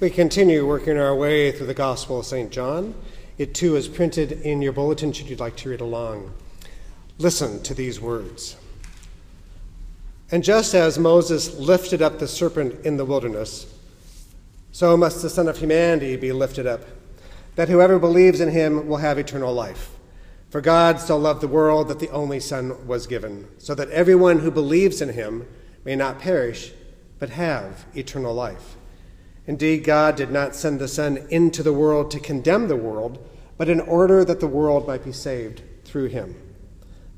We continue working our way through the Gospel of St. John. It too is printed in your bulletin should you like to read along. Listen to these words. And just as Moses lifted up the serpent in the wilderness, so must the Son of Humanity be lifted up, that whoever believes in him will have eternal life. For God so loved the world that the only Son was given, so that everyone who believes in him may not perish, but have eternal life. Indeed, God did not send the Son into the world to condemn the world, but in order that the world might be saved through him.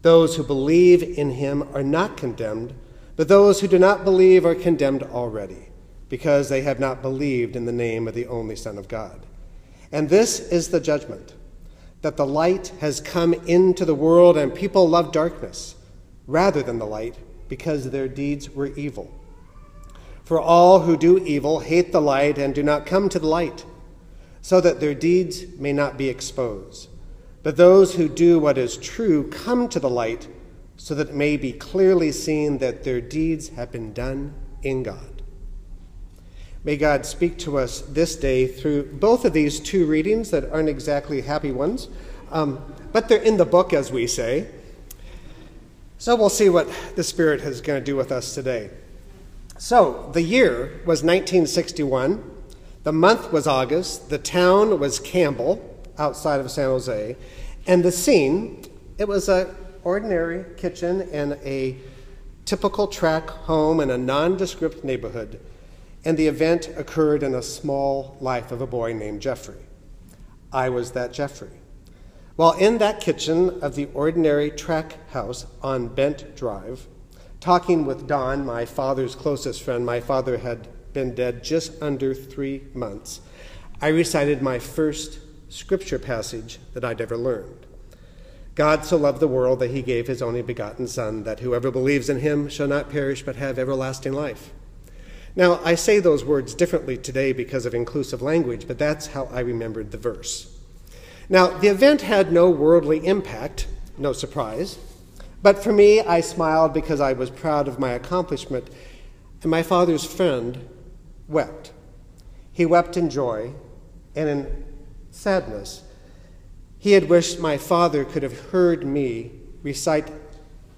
Those who believe in him are not condemned, but those who do not believe are condemned already, because they have not believed in the name of the only Son of God. And this is the judgment that the light has come into the world, and people love darkness rather than the light, because their deeds were evil. For all who do evil hate the light and do not come to the light, so that their deeds may not be exposed. But those who do what is true come to the light, so that it may be clearly seen that their deeds have been done in God. May God speak to us this day through both of these two readings that aren't exactly happy ones, um, but they're in the book, as we say. So we'll see what the Spirit is going to do with us today. So, the year was 1961. The month was August. The town was Campbell, outside of San Jose. And the scene, it was an ordinary kitchen in a typical track home in a nondescript neighborhood. And the event occurred in a small life of a boy named Jeffrey. I was that Jeffrey. While in that kitchen of the ordinary track house on Bent Drive, talking with Don, my father's closest friend, my father had been dead just under three months, I recited my first scripture passage that I'd ever learned. God so loved the world that he gave his only begotten Son, that whoever believes in him shall not perish but have everlasting life. Now, I say those words differently today because of inclusive language, but that's how I remembered the verse. Now, the event had no worldly impact, no surprise. But for me, I smiled because I was proud of my accomplishment, and my father's friend wept. He wept in joy and in sadness. He had wished my father could have heard me recite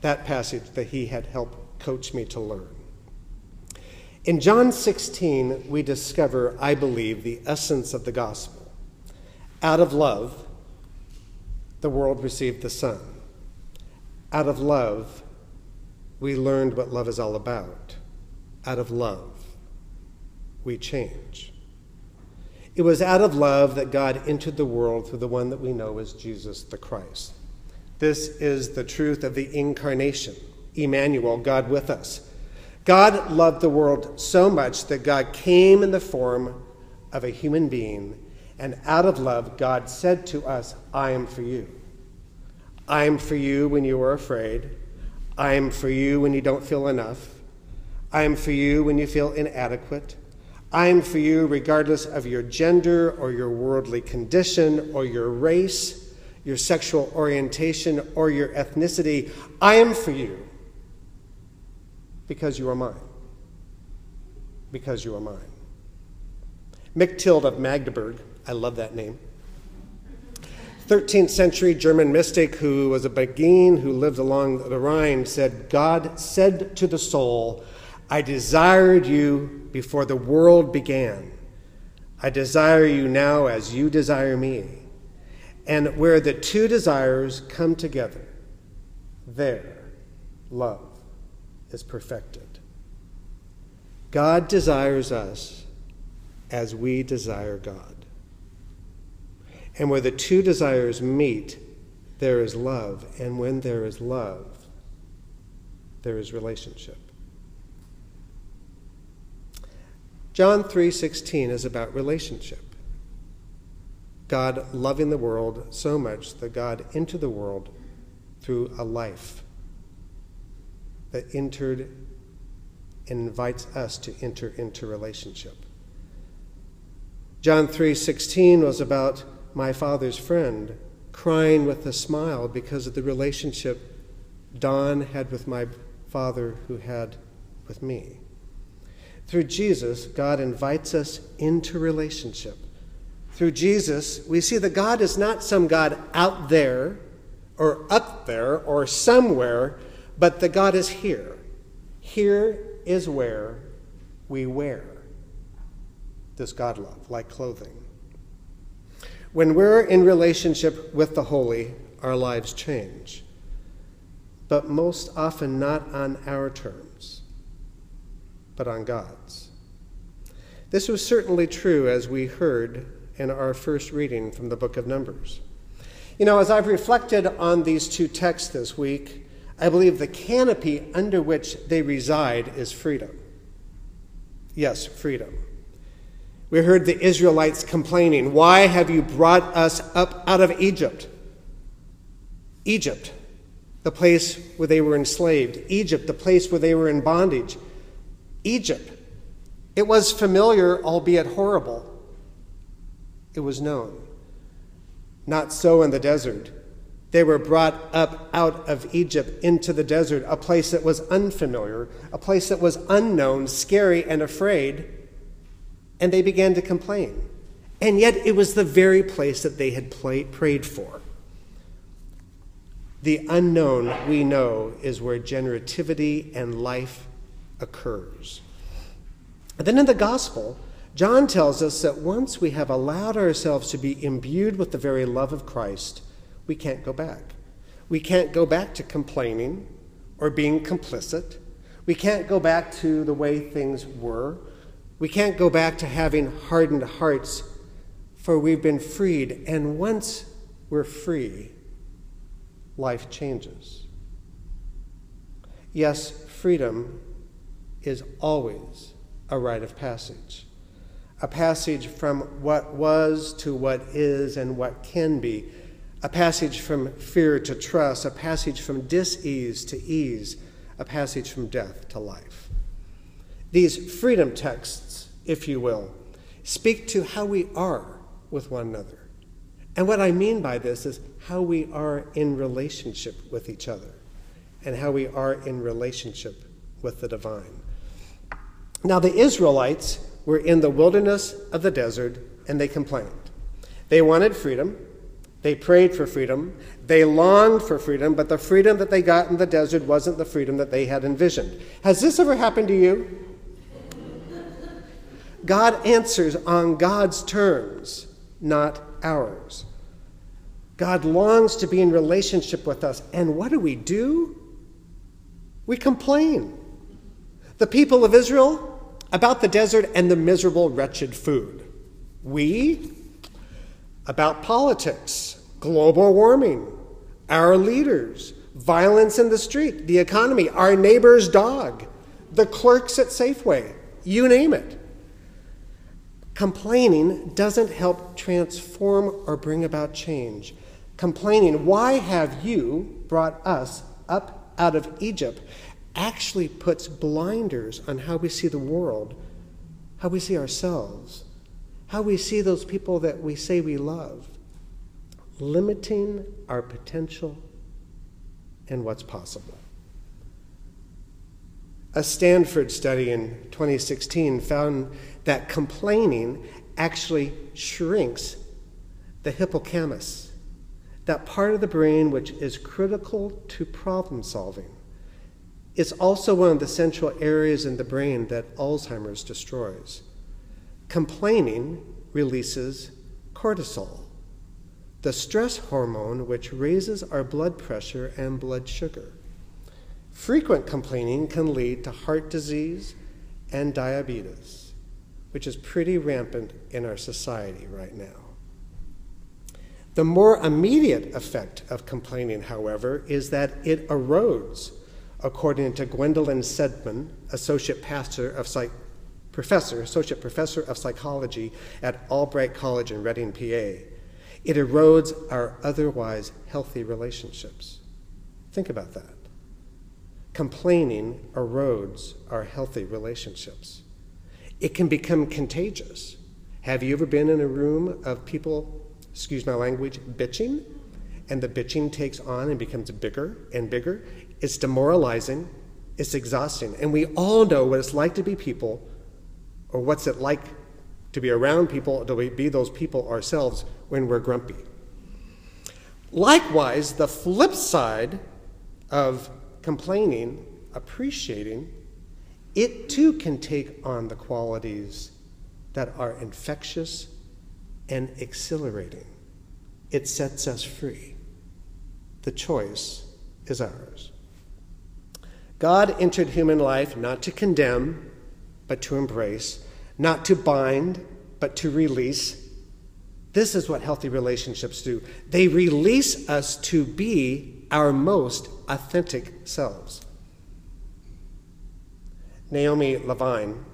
that passage that he had helped coach me to learn. In John 16, we discover, I believe, the essence of the gospel. Out of love, the world received the Son. Out of love, we learned what love is all about. Out of love, we change. It was out of love that God entered the world through the one that we know as Jesus the Christ. This is the truth of the incarnation, Emmanuel, God with us. God loved the world so much that God came in the form of a human being, and out of love, God said to us, I am for you. I am for you when you are afraid. I am for you when you don't feel enough. I am for you when you feel inadequate. I am for you regardless of your gender or your worldly condition or your race, your sexual orientation or your ethnicity. I am for you because you are mine. Because you are mine. Mechtild of Magdeburg, I love that name 13th century German mystic who was a Beguine who lived along the Rhine said, God said to the soul, I desired you before the world began. I desire you now as you desire me. And where the two desires come together, there love is perfected. God desires us as we desire God. And where the two desires meet, there is love. And when there is love, there is relationship. John 3:16 is about relationship. God loving the world so much that God entered the world through a life that entered and invites us to enter into relationship. John 3:16 was about my father's friend, crying with a smile because of the relationship Don had with my father who had with me. Through Jesus, God invites us into relationship. Through Jesus, we see that God is not some God out there or up there or somewhere, but that God is here. Here is where we wear this God love, like clothing. When we're in relationship with the holy, our lives change, but most often not on our terms, but on God's. This was certainly true as we heard in our first reading from the book of Numbers. You know, as I've reflected on these two texts this week, I believe the canopy under which they reside is freedom. Yes, freedom. We heard the Israelites complaining, Why have you brought us up out of Egypt? Egypt, the place where they were enslaved. Egypt, the place where they were in bondage. Egypt. It was familiar, albeit horrible. It was known. Not so in the desert. They were brought up out of Egypt into the desert, a place that was unfamiliar, a place that was unknown, scary, and afraid, and they began to complain. And yet it was the very place that they had play, prayed for. The unknown, we know, is where generativity and life occurs. And then in the gospel, John tells us that once we have allowed ourselves to be imbued with the very love of Christ, we can't go back. We can't go back to complaining or being complicit. We can't go back to the way things were. We can't go back to having hardened hearts, for we've been freed. And once we're free, life changes. Yes, freedom is always a rite of passage, a passage from what was to what is and what can be a passage from fear to trust, a passage from dis-ease to ease, a passage from death to life. These freedom texts, if you will, speak to how we are with one another. And what I mean by this is how we are in relationship with each other and how we are in relationship with the divine. Now, the Israelites were in the wilderness of the desert and they complained. They wanted freedom, they prayed for freedom. They longed for freedom, but the freedom that they got in the desert wasn't the freedom that they had envisioned. Has this ever happened to you? God answers on God's terms, not ours. God longs to be in relationship with us. And what do we do? We complain. The people of Israel about the desert and the miserable, wretched food. We about politics, global warming, our leaders, violence in the street, the economy, our neighbor's dog, the clerks at Safeway, you name it. Complaining doesn't help transform or bring about change. Complaining, why have you brought us up out of Egypt, actually puts blinders on how we see the world, how we see ourselves how we see those people that we say we love, limiting our potential and what's possible. A Stanford study in 2016 found that complaining actually shrinks the hippocampus, that part of the brain which is critical to problem solving. It's also one of the central areas in the brain that Alzheimer's destroys. Complaining releases cortisol, the stress hormone which raises our blood pressure and blood sugar. Frequent complaining can lead to heart disease and diabetes, which is pretty rampant in our society right now. The more immediate effect of complaining, however, is that it erodes, according to Gwendolyn Seidman, associate pastor of psych- professor, associate professor of psychology at Albright College in Reading, PA. It erodes our otherwise healthy relationships. Think about that. Complaining erodes our healthy relationships. It can become contagious. Have you ever been in a room of people, excuse my language, bitching? And the bitching takes on and becomes bigger and bigger. It's demoralizing, it's exhausting. And we all know what it's like to be people Or what's it like to be around people, to be those people ourselves when we're grumpy? Likewise, the flip side of complaining, appreciating, it too can take on the qualities that are infectious and exhilarating. It sets us free. The choice is ours. God entered human life not to condemn, but to embrace, not to bind, but to release. This is what healthy relationships do. They release us to be our most authentic selves. Naomi Levine,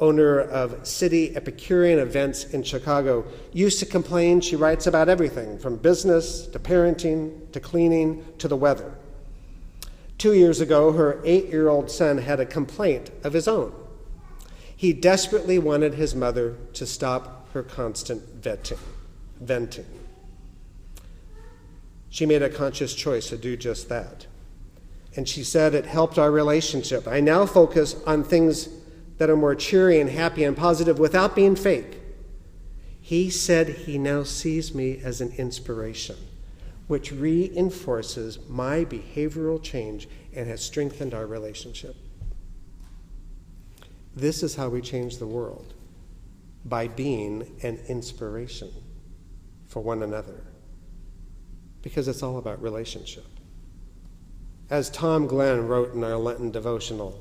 owner of City Epicurean Events in Chicago, used to complain she writes about everything from business to parenting to cleaning to the weather. Two years ago, her eight year old son had a complaint of his own. He desperately wanted his mother to stop her constant venting. venting. She made a conscious choice to do just that. And she said it helped our relationship. I now focus on things that are more cheery and happy and positive without being fake. He said he now sees me as an inspiration which reinforces my behavioral change and has strengthened our relationship. This is how we change the world by being an inspiration for one another, because it's all about relationship. As Tom Glenn wrote in our Lenten devotional,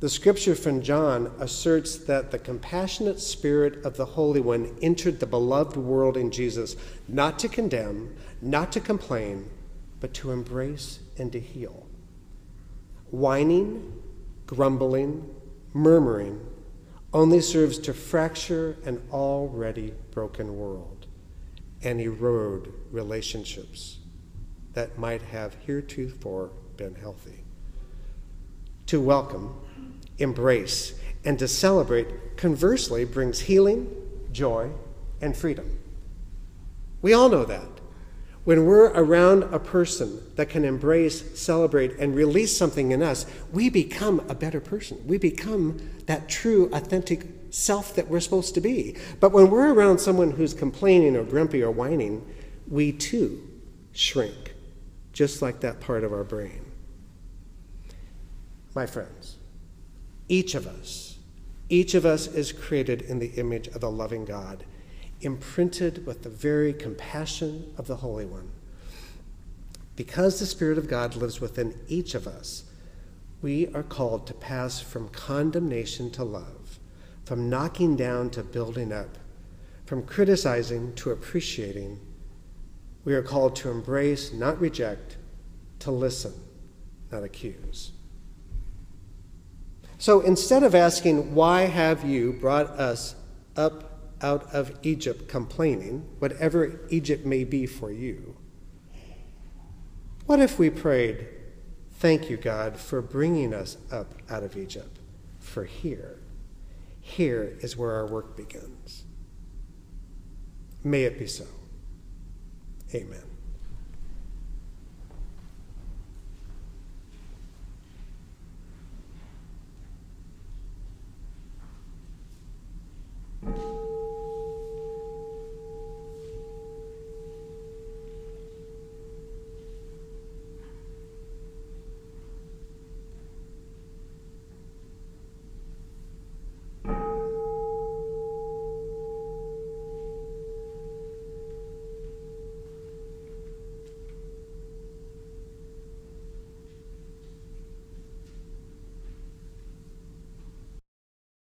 the scripture from John asserts that the compassionate spirit of the Holy One entered the beloved world in Jesus not to condemn, not to complain, but to embrace and to heal. Whining, grumbling, murmuring only serves to fracture an already broken world and erode relationships that might have heretofore been healthy. To welcome, embrace, and to celebrate, conversely, brings healing, joy, and freedom. We all know that. When we're around a person that can embrace, celebrate, and release something in us, we become a better person. We become that true, authentic self that we're supposed to be. But when we're around someone who's complaining or grumpy or whining, we too shrink, just like that part of our brain. My friends, each of us, each of us is created in the image of the loving God, imprinted with the very compassion of the Holy One. Because the Spirit of God lives within each of us, we are called to pass from condemnation to love, from knocking down to building up, from criticizing to appreciating. We are called to embrace, not reject, to listen, not accuse. So instead of asking, Why have you brought us up out of Egypt complaining, whatever Egypt may be for you, what if we prayed, Thank you, God, for bringing us up out of Egypt, for here, here is where our work begins. May it be so. Amen.